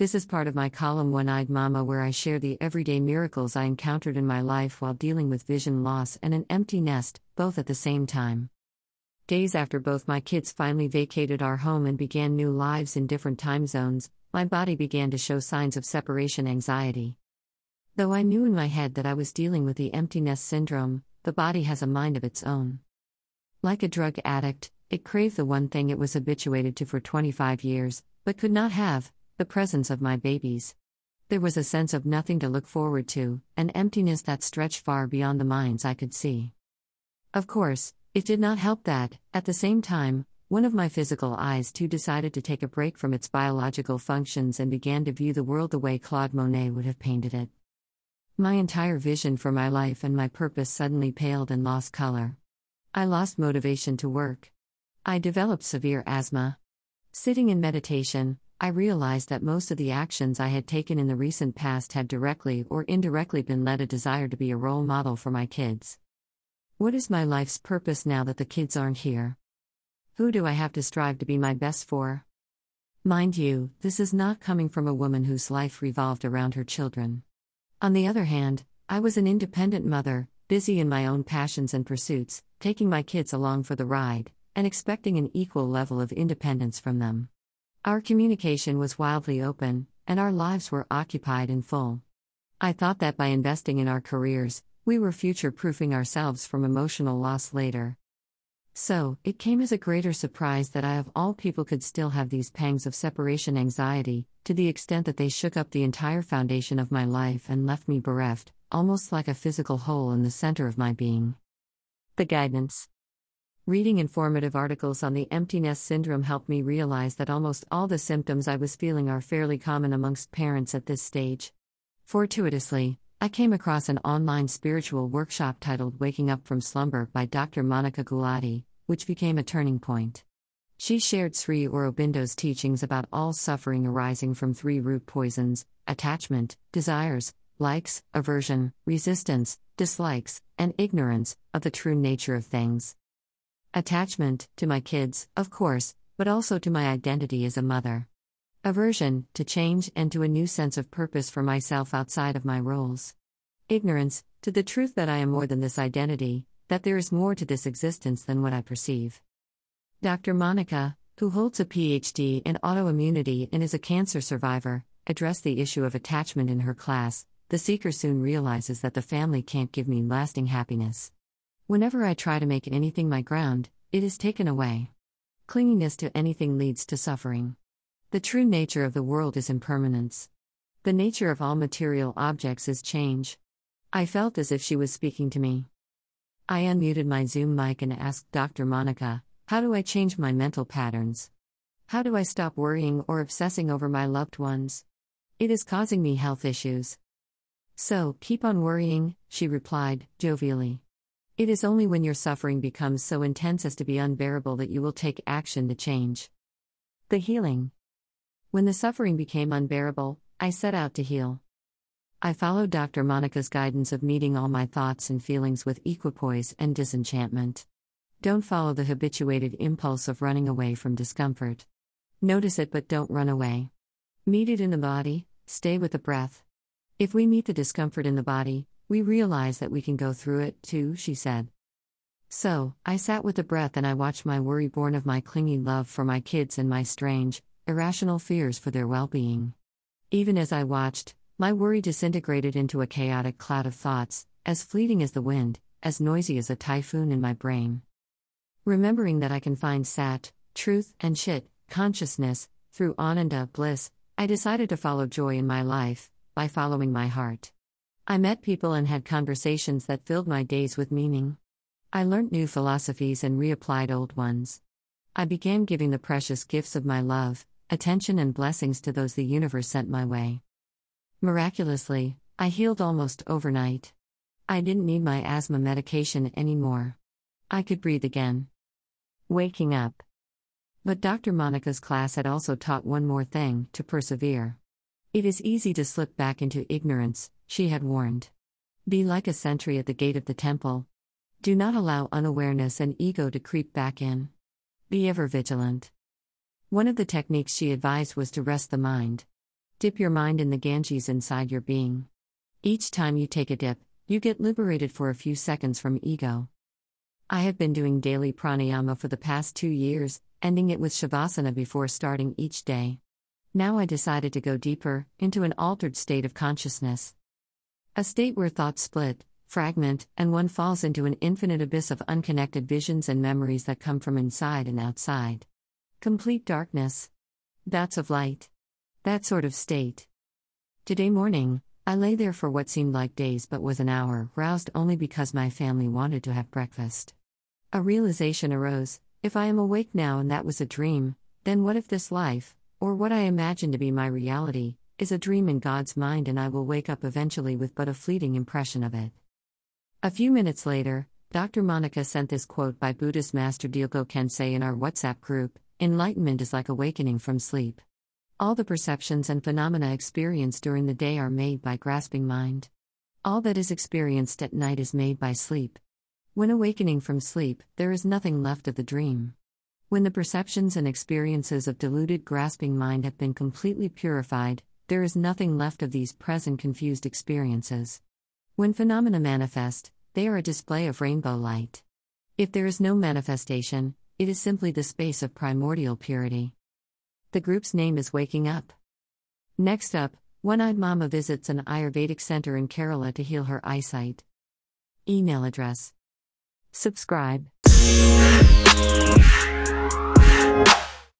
This is part of my column One Eyed Mama, where I share the everyday miracles I encountered in my life while dealing with vision loss and an empty nest, both at the same time. Days after both my kids finally vacated our home and began new lives in different time zones, my body began to show signs of separation anxiety. Though I knew in my head that I was dealing with the empty nest syndrome, the body has a mind of its own. Like a drug addict, it craved the one thing it was habituated to for 25 years, but could not have the presence of my babies. There was a sense of nothing to look forward to, an emptiness that stretched far beyond the minds I could see. Of course, it did not help that, at the same time, one of my physical eyes too decided to take a break from its biological functions and began to view the world the way Claude Monet would have painted it. My entire vision for my life and my purpose suddenly paled and lost color. I lost motivation to work. I developed severe asthma. Sitting in meditation, I realized that most of the actions I had taken in the recent past had directly or indirectly been led a desire to be a role model for my kids. What is my life's purpose now that the kids aren't here? Who do I have to strive to be my best for? Mind you, this is not coming from a woman whose life revolved around her children. On the other hand, I was an independent mother, busy in my own passions and pursuits, taking my kids along for the ride, and expecting an equal level of independence from them. Our communication was wildly open, and our lives were occupied in full. I thought that by investing in our careers, we were future proofing ourselves from emotional loss later. So, it came as a greater surprise that I, of all people, could still have these pangs of separation anxiety, to the extent that they shook up the entire foundation of my life and left me bereft, almost like a physical hole in the center of my being. The guidance. Reading informative articles on the empty nest syndrome helped me realize that almost all the symptoms I was feeling are fairly common amongst parents at this stage. Fortuitously, I came across an online spiritual workshop titled Waking Up from Slumber by Dr. Monica Gulati, which became a turning point. She shared Sri Aurobindo's teachings about all suffering arising from three root poisons attachment, desires, likes, aversion, resistance, dislikes, and ignorance of the true nature of things. Attachment, to my kids, of course, but also to my identity as a mother. Aversion, to change and to a new sense of purpose for myself outside of my roles. Ignorance, to the truth that I am more than this identity, that there is more to this existence than what I perceive. Dr. Monica, who holds a PhD in autoimmunity and is a cancer survivor, addressed the issue of attachment in her class. The seeker soon realizes that the family can't give me lasting happiness. Whenever I try to make anything my ground, it is taken away. Clinginess to anything leads to suffering. The true nature of the world is impermanence. The nature of all material objects is change. I felt as if she was speaking to me. I unmuted my Zoom mic and asked Dr. Monica, How do I change my mental patterns? How do I stop worrying or obsessing over my loved ones? It is causing me health issues. So, keep on worrying, she replied, jovially. It is only when your suffering becomes so intense as to be unbearable that you will take action to change. The healing. When the suffering became unbearable, I set out to heal. I followed Dr. Monica's guidance of meeting all my thoughts and feelings with equipoise and disenchantment. Don't follow the habituated impulse of running away from discomfort. Notice it but don't run away. Meet it in the body, stay with the breath. If we meet the discomfort in the body, we realize that we can go through it, too, she said. So, I sat with the breath and I watched my worry born of my clinging love for my kids and my strange, irrational fears for their well being. Even as I watched, my worry disintegrated into a chaotic cloud of thoughts, as fleeting as the wind, as noisy as a typhoon in my brain. Remembering that I can find sat, truth, and chit, consciousness, through ananda, bliss, I decided to follow joy in my life, by following my heart. I met people and had conversations that filled my days with meaning. I learned new philosophies and reapplied old ones. I began giving the precious gifts of my love, attention, and blessings to those the universe sent my way. Miraculously, I healed almost overnight. I didn't need my asthma medication anymore. I could breathe again. Waking up. But Dr. Monica's class had also taught one more thing to persevere. It is easy to slip back into ignorance, she had warned. Be like a sentry at the gate of the temple. Do not allow unawareness and ego to creep back in. Be ever vigilant. One of the techniques she advised was to rest the mind. Dip your mind in the Ganges inside your being. Each time you take a dip, you get liberated for a few seconds from ego. I have been doing daily pranayama for the past two years, ending it with shavasana before starting each day. Now I decided to go deeper, into an altered state of consciousness. A state where thoughts split, fragment, and one falls into an infinite abyss of unconnected visions and memories that come from inside and outside. Complete darkness. Bouts of light. That sort of state. Today morning, I lay there for what seemed like days but was an hour, roused only because my family wanted to have breakfast. A realization arose if I am awake now and that was a dream, then what if this life, or what I imagine to be my reality, is a dream in God's mind and I will wake up eventually with but a fleeting impression of it? A few minutes later, Dr. Monica sent this quote by Buddhist Master Dilgo Khyentse in our WhatsApp group Enlightenment is like awakening from sleep. All the perceptions and phenomena experienced during the day are made by grasping mind. All that is experienced at night is made by sleep. When awakening from sleep, there is nothing left of the dream. When the perceptions and experiences of deluded grasping mind have been completely purified, there is nothing left of these present confused experiences. When phenomena manifest, they are a display of rainbow light. If there is no manifestation, it is simply the space of primordial purity. The group's name is Waking Up. Next up, One Eyed Mama visits an Ayurvedic center in Kerala to heal her eyesight. Email address. Subscribe you.